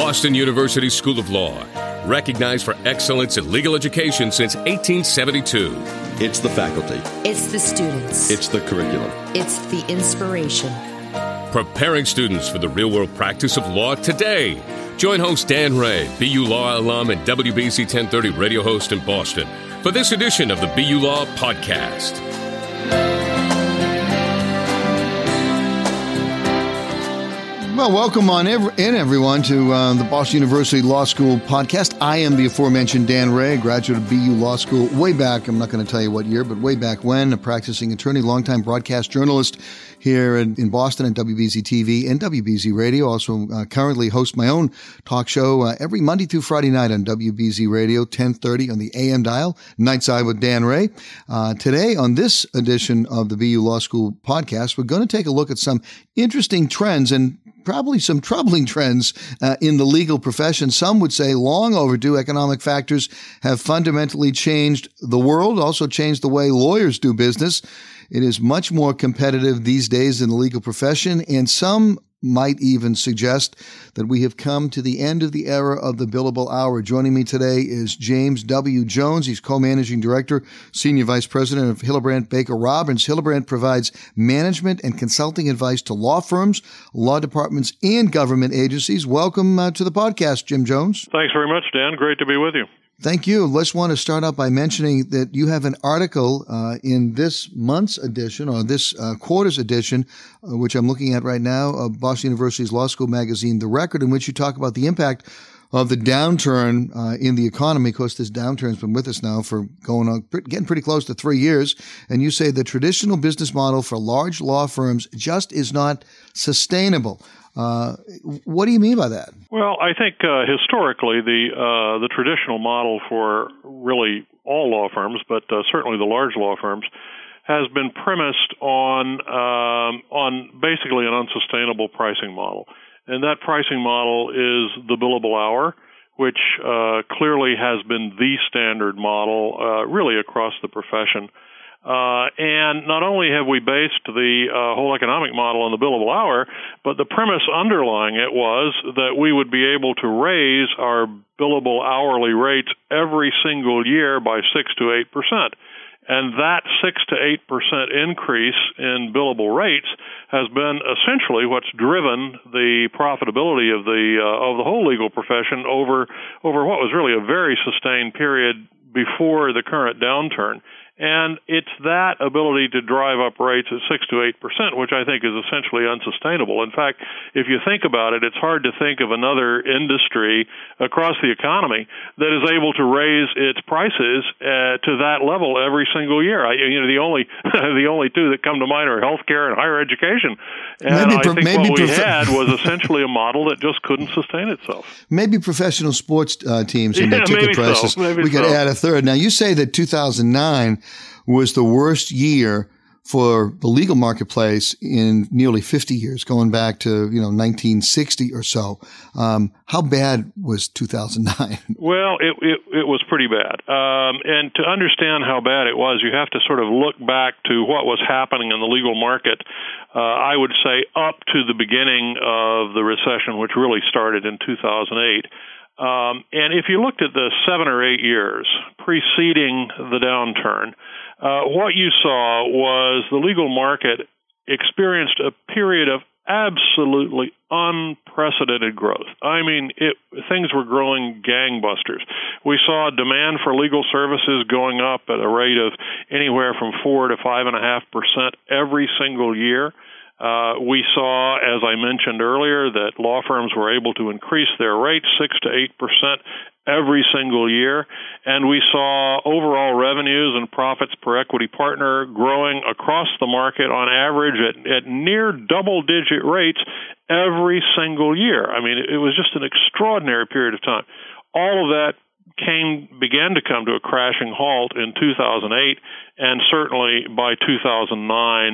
Boston University School of Law, recognized for excellence in legal education since 1872. It's the faculty, It's the students. it's the curriculum. It's the inspiration. Preparing students for the real world practice of law today. Join host Dan Rea, BU Law alum and WBZ 1030 radio host in Boston, for this edition of the BU Law Podcast. Well, welcome on ev- in everyone to uh, the Boston University Law School podcast. I am the aforementioned Dan Rea, graduate of BU Law School way back. I'm not going to tell you what year, but way back when, a practicing attorney, longtime broadcast journalist here in, in Boston at WBZ TV and WBZ Radio. Also, uh, currently host my own talk show uh, every Monday through Friday night on WBZ Radio, 1030 on the AM dial, Nightside with Dan Rea. Uh, today, on this edition of the BU Law School podcast, we're going to take a look at some interesting trends and probably some troubling trends uh, in the legal profession. Some would say long overdue economic factors have fundamentally changed the world, also changed the way lawyers do business. It is much more competitive these days in the legal profession, and some might even suggest that we have come to the end of the era of the billable hour. Joining me today is James W. Jones. He's co-managing director, senior vice president of Hildebrandt Baker Robbins. Hildebrandt provides management and consulting advice to law firms, law departments, and government agencies. Welcome uh, to the podcast, Jim Jones. Thanks very much, Dan. Great to be with you. Thank you. Let's want to start out by mentioning that you have an article uh, in this month's edition or this uh, quarter's edition, uh, which I'm looking at right now, of Boston University's law school magazine, The Record, in which you talk about the impact of the downturn uh, in the economy. Of course, this downturn has been with us now for going on, getting pretty close to three years. And you say the traditional business model for large law firms just is not sustainable. Uh, what do you mean by that? Well, I think uh, historically the uh, the traditional model for really all law firms, but uh, certainly the large law firms, has been premised on um, on basically an unsustainable pricing model, and that pricing model is the billable hour, which uh, clearly has been the standard model uh, really across the profession. Uh, and not only have we based the uh, whole economic model on the billable hour, but the premise underlying it was that we would be able to raise our billable hourly rates every single year by 6 to 8 percent. And that 6 to 8 percent increase in billable rates has been essentially what's driven the profitability of the uh, of the whole legal profession over over what was really a very sustained period before the current downturn. And it's that ability to drive up rates at 6 to 8 percent, which I think is essentially unsustainable. In fact, if you think about it, it's hard to think of another industry across the economy that is able to raise its prices uh, to that level every single year. I, you know, the only the only two that come to mind are healthcare and higher education. And Maybe I think maybe what we prof- had was essentially a model that just couldn't sustain itself. Maybe professional sports uh, teams and their ticket so. prices. Maybe we could so. add a third. Now, you say that 2009 was the worst year for the legal marketplace in nearly 50 years, going back to you know 1960 or so. Um, how bad was 2009? Well, it, it it was pretty bad. Um, and to understand how bad it was, you have to sort of look back to what was happening in the legal market. Uh, I would say up to the beginning of the recession, which really started in 2008. Um, and if you looked at the seven or eight years preceding the downturn, uh, what you saw was the legal market experienced a period of absolutely unprecedented growth. I mean, it, things were growing gangbusters. We saw demand for legal services going up at a rate of anywhere from four to five and a half percent every single year. Uh, we saw, as I mentioned earlier, that law firms were able to increase their rates six to eight percent every single year, and we saw overall revenues and profits per equity partner growing across the market on average at, at near double digit rates every single year. I mean, it was just an extraordinary period of time. All of that came began to come to a crashing halt in 2008 and certainly by 2009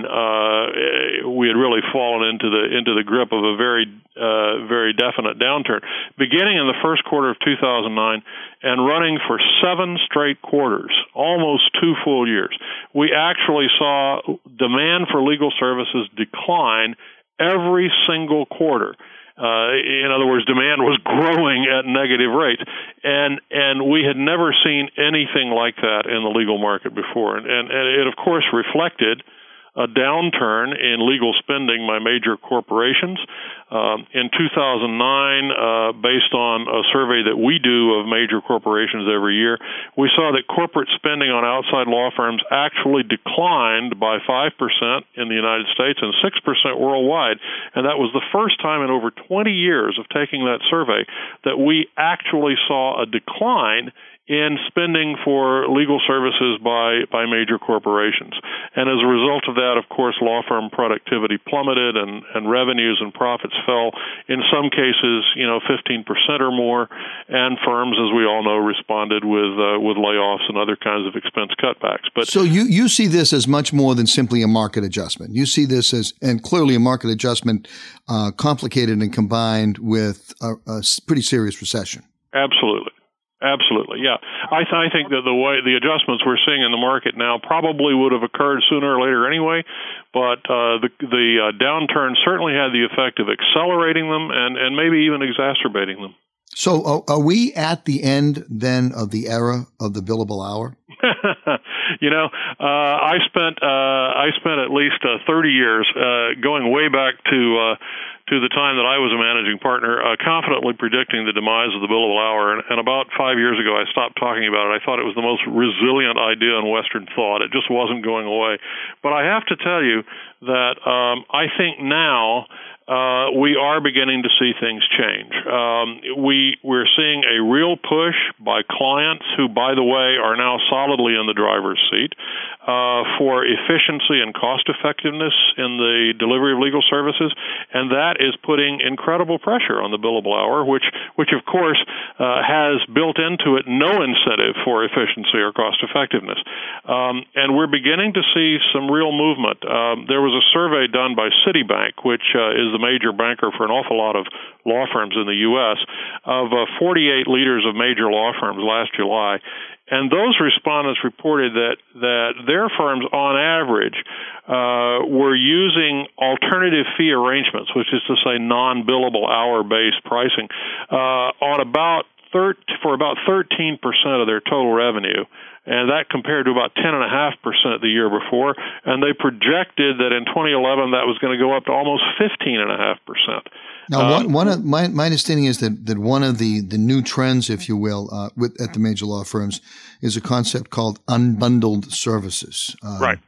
uh, we had really fallen into the into the grip of a very uh, very definite downturn. Beginning in the first quarter of 2009 and running for seven straight quarters almost two full years we actually saw demand for legal services decline every single quarter Uh, in other words, demand was growing at negative rates, and and we had never seen anything like that in the legal market before, and and, and it of course reflected a downturn in legal spending by major corporations. Um, in 2009, uh, based on a survey that we do of major corporations every year, we saw that corporate spending on outside law firms actually declined by 5% in the United States and 6% worldwide. And that was the first time in over 20 years of taking that survey that we actually saw a decline in spending for legal services by, by major corporations. And as a result of that, of course, law firm productivity plummeted and, and revenues and profits fell in some cases, you know, 15% or more. And firms, as we all know, responded with, uh, with layoffs and other kinds of expense cutbacks. But so you, you see this as much more than simply a market adjustment. You see this as, and clearly a market adjustment, uh, complicated and combined with a, a pretty serious recession. Absolutely. Absolutely, yeah. I, th- I think that the way the adjustments we're seeing in the market now probably would have occurred sooner or later anyway, but uh, the the uh, downturn certainly had the effect of accelerating them and and maybe even exacerbating them. So, are, are we at the end then of the era of the billable hour? you know, uh, I spent uh, I spent at least uh, 30 years uh, going way back to uh, to the time that I was a managing partner, uh, confidently predicting the demise of the billable hour. And, and about five years ago, I stopped talking about it. I thought it was the most resilient idea in Western thought. It just wasn't going away. But I have to tell you that um, I think now uh, we are beginning to see things change. Um, we we're seeing a real push by clients who, by the way, are now solidly in the driver's seat uh, for efficiency and cost effectiveness in the delivery of legal services, and that is putting incredible pressure on the billable hour, which which of course uh, has built into it no incentive for efficiency or cost effectiveness. Um, and we're beginning to see some real movement. Um, there was a survey done by Citibank, which uh, is the major banker for an awful lot of law firms in the U.S., of uh, 48 leaders of major law firms last July. And those respondents reported that, that their firms, on average, uh, were using alternative fee arrangements, which is to say non billable hour based pricing, uh, on about thir- for about 13% of their total revenue and that compared to about 10.5% the year before. And they projected that in 2011 that was going to go up to almost 15.5%. Now, one, um, one of my, my understanding is that, that one of the, the new trends, if you will, uh, with, at the major law firms is a concept called unbundled services. Um, right.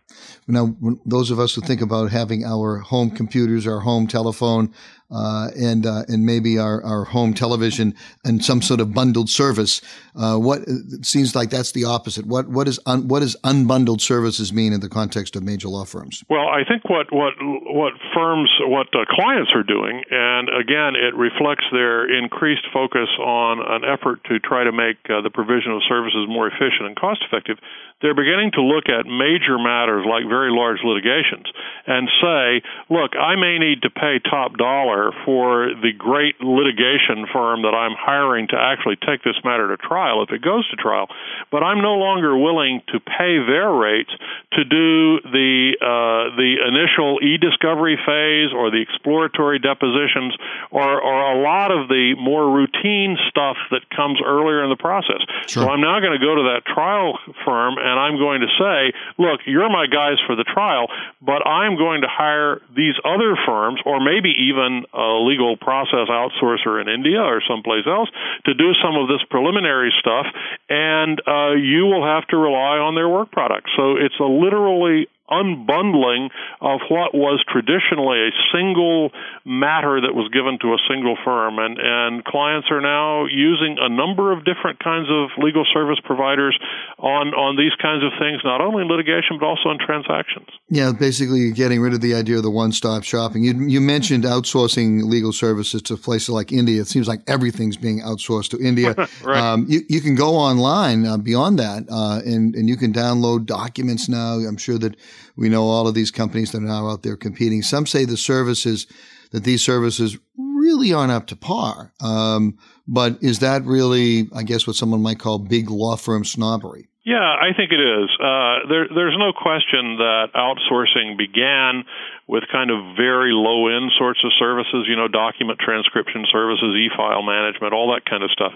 Now, those of us who think about having our home computers, our home telephone, uh, and uh, and maybe our, our home television and some sort of bundled service. Uh, what it seems like that's the opposite. What what is un, what does unbundled services mean in the context of major law firms? Well, I think what what what firms what clients are doing, and again, it reflects their increased focus on an effort to try to make uh, the provision of services more efficient and cost effective they're beginning to look at major matters like very large litigations and say, look, I may need to pay top dollar for the great litigation firm that I'm hiring to actually take this matter to trial if it goes to trial, but I'm no longer willing to pay their rates to do the uh, the initial e-discovery phase or the exploratory depositions or, or a lot of the more routine stuff that comes earlier in the process. Sure. So I'm now going to go to that trial firm and I'm going to say, look, you're my guys for the trial, but I'm going to hire these other firms, or maybe even a legal process outsourcer in India or someplace else, to do some of this preliminary stuff, and uh, you will have to rely on their work product. So it's a literally unbundling of what was traditionally a single matter that was given to a single firm. And, and clients are now using a number of different kinds of legal service providers on, on these kinds of things, not only in litigation, but also in transactions. Yeah, basically getting rid of the idea of the one stop shopping. You, you mentioned outsourcing legal services to places like India. It seems like everything's being outsourced to India. right. Um, you, you can go online uh, beyond that, uh, and, and you can download documents now. I'm sure that we know all of these companies that are now out there competing. Some say the services that these services really aren't up to par. Um, but is that really, I guess, what someone might call big law firm snobbery? Yeah, I think it is. Uh, there, there's no question that outsourcing began with kind of very low end sorts of services, you know, document transcription services, e file management, all that kind of stuff.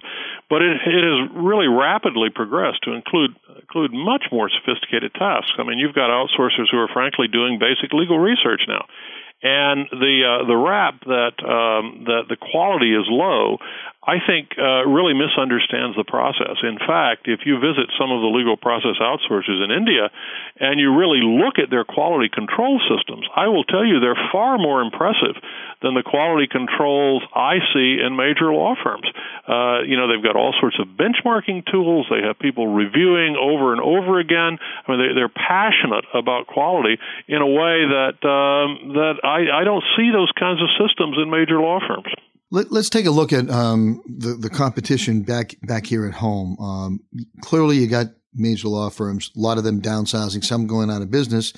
But it, it has really rapidly progressed to include include much more sophisticated tasks. I mean, you've got outsourcers who are frankly doing basic legal research now and the uh, the rap that um, that the quality is low. I think uh, really misunderstands the process. In fact, if you visit some of the legal process outsourcers in India and you really look at their quality control systems, I will tell you they're far more impressive than the quality controls I see in major law firms. Uh, you know, they've got all sorts of benchmarking tools. They have people reviewing over and over again. I mean, they, they're passionate about quality in a way that um, that I, I don't see those kinds of systems in major law firms. Let, us take a look at um, the the competition back back here at home. Um, clearly, you got major law firms, a lot of them downsizing, some going out of business,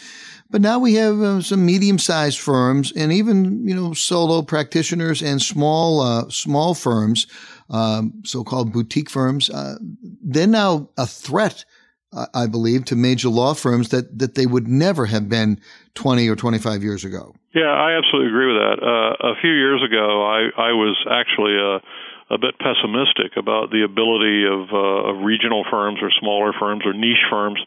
but now we have uh, some medium sized firms and even you know solo practitioners and small uh, small firms, um, so called boutique firms. Uh, they're now a threat I believe, to major law firms that, that they would never have been 20 or 25 years ago. Yeah, I absolutely agree with that. Uh, a few years ago, I, I was actually a, a bit pessimistic about the ability of, uh, of regional firms or smaller firms or niche firms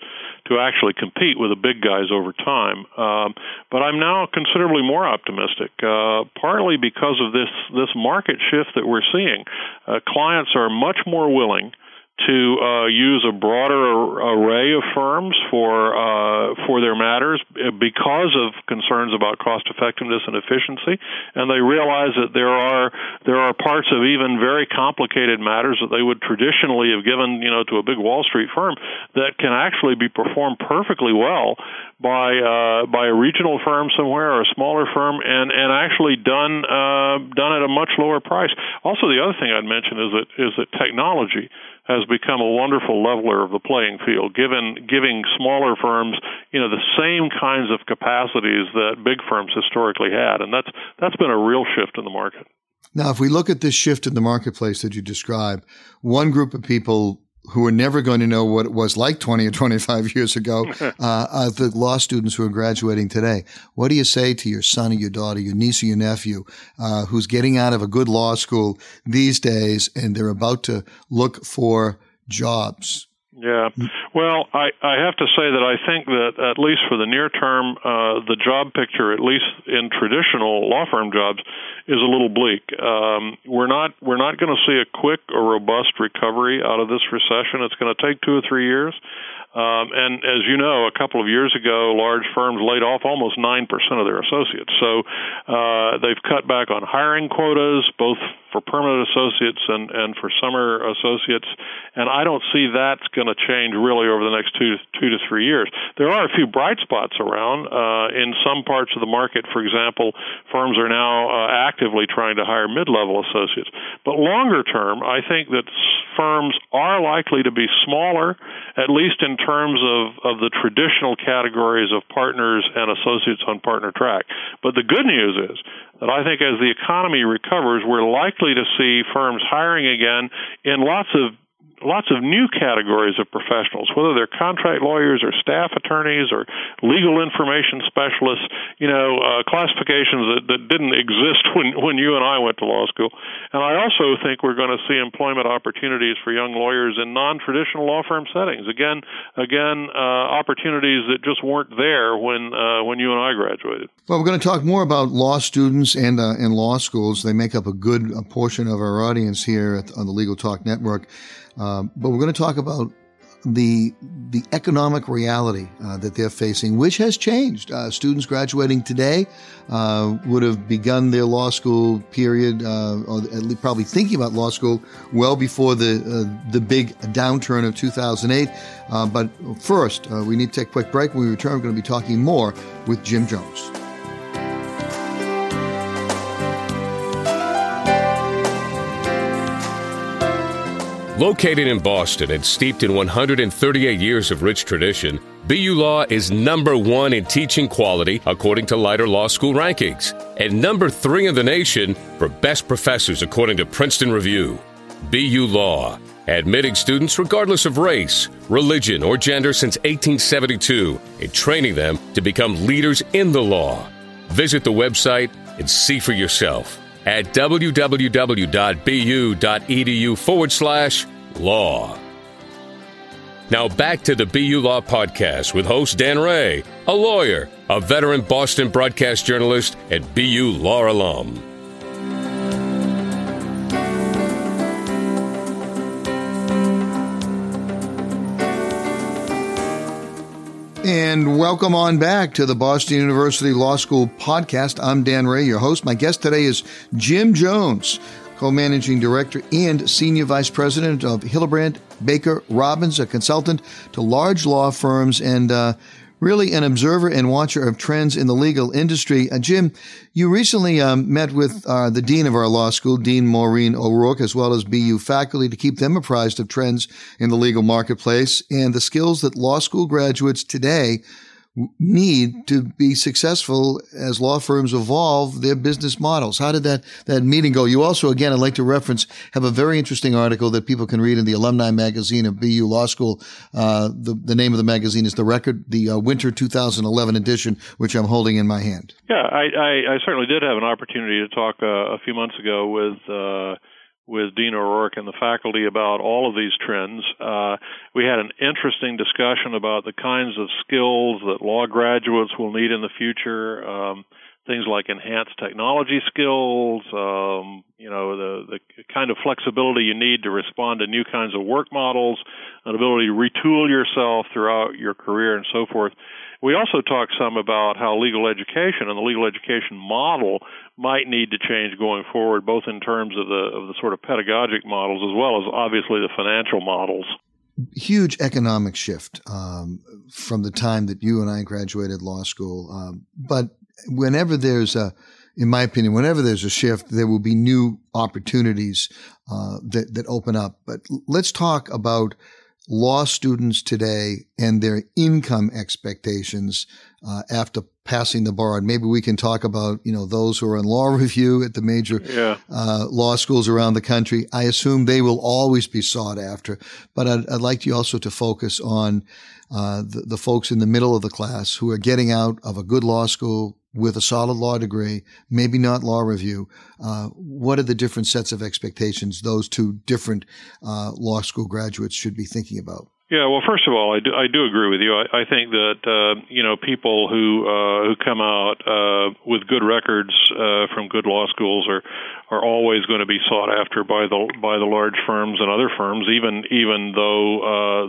to actually compete with the big guys over time. Um, but I'm now considerably more optimistic, uh, partly because of this this market shift that we're seeing. Uh, clients are much more willing to uh, use a broader array of firms for uh, for their matters because of concerns about cost effectiveness and efficiency, and they realize that there are there are parts of even very complicated matters that they would traditionally have given you know to a big Wall Street firm that can actually be performed perfectly well by uh, by a regional firm somewhere or a smaller firm, and and actually done uh, done at a much lower price. Also, the other thing I'd mention is that is that technology has become a wonderful leveler of the playing field, given giving smaller firms, you know, the same kinds of capacities that big firms historically had, and that's that's been a real shift in the market. Now, if we look at this shift in the marketplace that you describe, one group of people who are never going to know what it was like 20 or 25 years ago uh, are the law students who are graduating today. What do you say to your son or your daughter, your niece or your nephew, uh, who's getting out of a good law school these days and they're about to look for jobs? Yeah. Well, I, I have to say that I think that at least for the near term, uh, the job picture, at least in traditional law firm jobs, is a little bleak. Um, we're not we're not going to see a quick or robust recovery out of this recession. It's going to take two or three years. Um, and as you know, a couple of years ago, large firms laid off almost 9% of their associates. So uh, they've cut back on hiring quotas, both for permanent associates and, and for summer associates. And I don't see that's going to change really over the next two, two to three years. There are a few bright spots around. Uh, in some parts of the market, for example, firms are now uh, actively trying to hire mid level associates. But longer term, I think that firms are likely to be smaller, at least in terms of, of the traditional categories of partners and associates on partner track. But the good news is that I think as the economy recovers, we're likely to see firms hiring again in lots of lots of new categories of professionals, whether they're contract lawyers or staff attorneys or legal information specialists, you know, uh, classifications that, that didn't exist when, when you and I went to law school. And I also think we're going to see employment opportunities for young lawyers in non-traditional law firm settings. Again, again, uh, opportunities that just weren't there when uh, when you and I graduated. Well, we're going to talk more about law students and uh, and law schools. They make up a good portion of our audience here at, on the Legal Talk Network. Um, but we're going to talk about the the economic reality uh, that they're facing, which has changed. Uh, students graduating today uh, would have begun their law school period, uh, or at least probably thinking about law school well before the uh, the big downturn of 2008. Uh, but first, we need to take a quick break. When we return, we're going to be talking more with Jim Jones. Located in Boston and steeped in 138 years of rich tradition, BU Law is number one in teaching quality according to Leiter Law School rankings, and number three in the nation for best professors according to Princeton Review. BU Law, admitting students regardless of race, religion, or gender since 1872, and training them to become leaders in the law. Visit the website and see for yourself at www.bu.edu forward slash law. Now back to the BU Law Podcast with host Dan Rea, a lawyer, a veteran Boston broadcast journalist, and BU Law alum. And welcome on back to the Boston University Law School podcast. I'm Dan Rea, your host. My guest today is Jim Jones, co-managing director and senior vice president of Hildebrandt Baker Robbins, a consultant to large law firms and uh, really an observer and watcher of trends in the legal industry. Uh, Jim, you recently um, met with uh, the dean of our law school, Dean Maureen O'Rourke, as well as BU faculty to keep them apprised of trends in the legal marketplace and the skills that law school graduates today need to be successful as law firms evolve their business models. How did that, that meeting go? You also, again, I'd like to reference, have a very interesting article that people can read in the alumni magazine of BU Law School. Uh, the, the name of the magazine is The Record, the uh, winter 2011 edition, which I'm holding in my hand. Yeah, I, I, I certainly did have an opportunity to talk uh, a few months ago with, uh, with Dean O'Rourke and the faculty about all of these trends. Uh, we had an interesting discussion about the kinds of skills that law graduates will need in the future. Um, things like enhanced technology skills, um, you know, the, the kind of flexibility you need to respond to new kinds of work models, an ability to retool yourself throughout your career and so forth. We also talked some about how legal education and the legal education model might need to change going forward, both in terms of the of the sort of pedagogic models as well as obviously the financial models. Huge economic shift um, from the time that you and I graduated law school. Um, but whenever there's a in my opinion, whenever there's a shift, there will be new opportunities uh, that that open up. But let's talk about law students today and their income expectations uh, after passing the bar. And maybe we can talk about, you know, those who are in law review at the major yeah. uh, law schools around the country. I assume they will always be sought after, but I'd, I'd like you also to focus on uh, the, the folks in the middle of the class who are getting out of a good law school, with a solid law degree, maybe not law review, uh, what are the different sets of expectations those two different uh, law school graduates should be thinking about? Yeah, well, first of all, I do, I do agree with you. I, I think that uh, you know people who uh, who come out uh, with good records uh, from good law schools are are always going to be sought after by the by the large firms and other firms, even even though uh,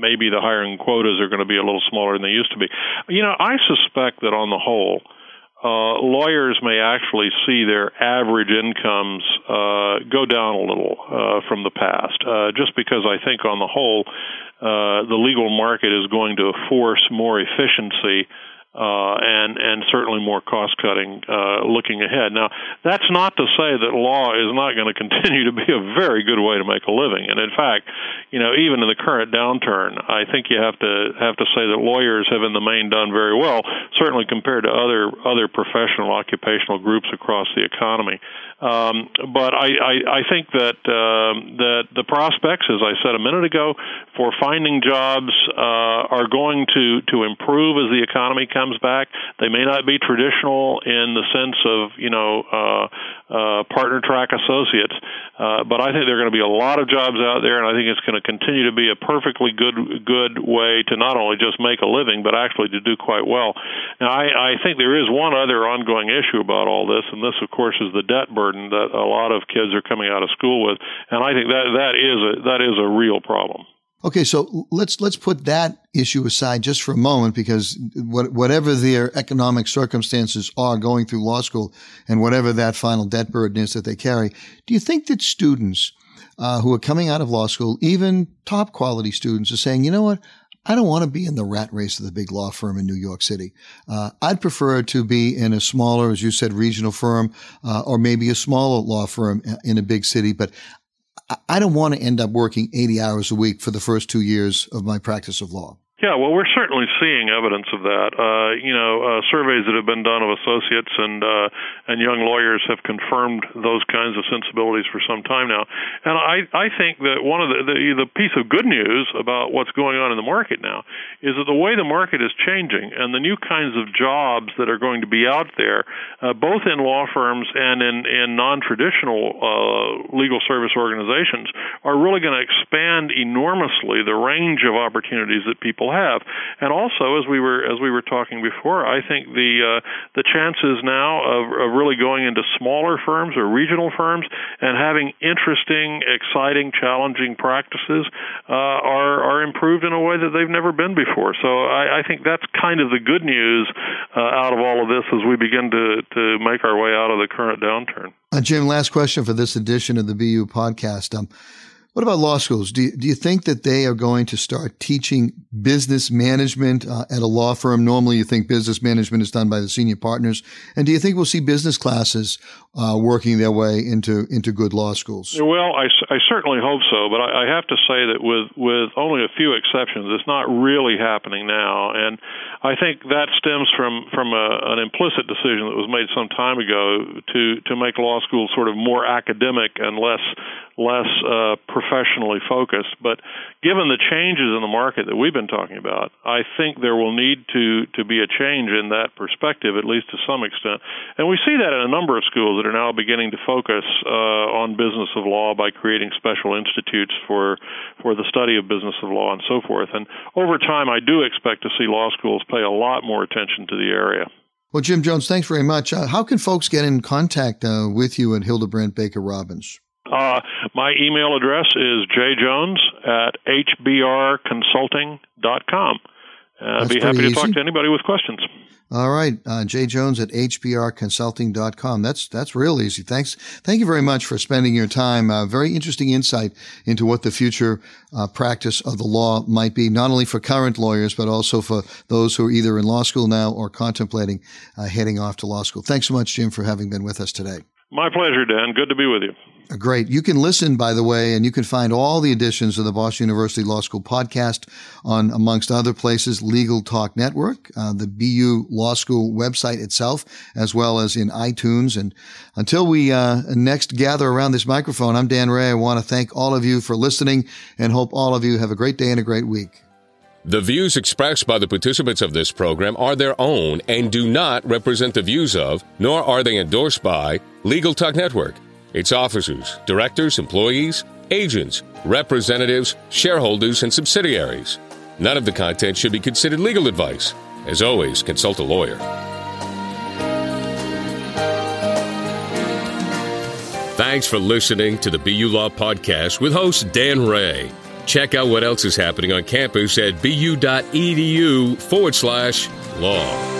maybe the hiring quotas are going to be a little smaller than they used to be. You know, I suspect that on the whole, uh, lawyers may actually see their average incomes uh, go down a little uh, from the past, uh, just because I think on the whole, uh, the legal market is going to force more efficiency uh, and and certainly more cost cutting uh, looking ahead. Now, that's not to say that law is not going to continue to be a very good way to make a living. And in fact, you know, even in the current downturn, I think you have to have to say that lawyers have in the main done very well, certainly compared to other other professional occupational groups across the economy. Um, but I, I, I think that um, that the prospects, as I said a minute ago, for finding jobs uh, are going to to improve as the economy comes back. They may not be traditional in the sense of you know uh, uh, partner track associates, uh, but I think there are going to be a lot of jobs out there, and I think it's going to continue to be a perfectly good good way to not only just make a living, but actually to do quite well. Now, I, I think there is one other ongoing issue about all this, and this, of course, is the debt burden that a lot of kids are coming out of school with, and I think that that is a that is a real problem. Okay, so let's let's put that issue aside just for a moment because what, whatever their economic circumstances are going through law school and whatever that final debt burden is that they carry, do you think that students uh, who are coming out of law school, even top quality students, are saying, you know what, I don't want to be in the rat race of the big law firm in New York City. Uh, I'd prefer to be in a smaller, as you said, regional firm, uh, or maybe a smaller law firm in a big city. But I don't want to end up working 80 hours a week for the first two years of my practice of law. Yeah, well, we're certainly seeing evidence of that. Uh, you know, uh, surveys that have been done of associates and uh, and young lawyers have confirmed those kinds of sensibilities for some time now. And I I think that one of the the, the piece of good news about what's going on in the market now is that the way the market is changing and the new kinds of jobs that are going to be out there, uh, both in law firms and in in non-traditional uh, legal service organizations, are really going to expand enormously the range of opportunities that people have. And also, as we were as we were talking before, I think the uh, the chances now of, of really going into smaller firms or regional firms and having interesting, exciting, challenging practices uh, are are improved in a way that they've never been before. So I, I think that's kind of the good news uh, out of all of this as we begin to to make our way out of the current downturn. Uh, Jim, last question for this edition of the BU podcast. Um, what about law schools? Do you, do you think that they are going to start teaching business management uh, at a law firm? Normally, you think business management is done by the senior partners. And do you think we'll see business classes uh, working their way into into good law schools? Well, I, I certainly hope so, but I, I have to say that with with only a few exceptions, it's not really happening now. And I think that stems from from a, an implicit decision that was made some time ago to to make law schools sort of more academic and less less uh, professionally focused. But given the changes in the market that we've been talking about, I think there will need to to be a change in that perspective, at least to some extent. And we see that in a number of schools that are now beginning to focus uh, on business of law by creating special institutes for for the study of business of law and so forth. And over time, I do expect to see law schools pay a lot more attention to the area. Well, Jim Jones, thanks very much. Uh, how can folks get in contact uh, with you at Hildebrandt Baker Robbins? Uh, my email address is jjones at hbrconsulting.com. Uh, I'd be happy to easy. talk to anybody with questions. All right, uh, Jay Jones at hbrconsulting.com. That's that's real easy. Thanks, thank you very much for spending your time. Uh, very interesting insight into what the future uh, practice of the law might be, not only for current lawyers but also for those who are either in law school now or contemplating uh, heading off to law school. Thanks so much, Jim, for having been with us today. My pleasure, Dan. Good to be with you. Great. You can listen, by the way, and you can find all the editions of the Boston University Law School podcast on, amongst other places, Legal Talk Network, uh, the BU Law School website itself, as well as in iTunes. And until we uh, next gather around this microphone, I'm Dan Rea. I want to thank all of you for listening and hope all of you have a great day and a great week. The views expressed by the participants of this program are their own and do not represent the views of, nor are they endorsed by, Legal Talk Network, its officers, directors, employees, agents, representatives, shareholders, and subsidiaries. None of the content should be considered legal advice. As always, consult a lawyer. Thanks for listening to the BU Law Podcast with host Dan Rea. Check out what else is happening on campus at bu.edu forward slash law.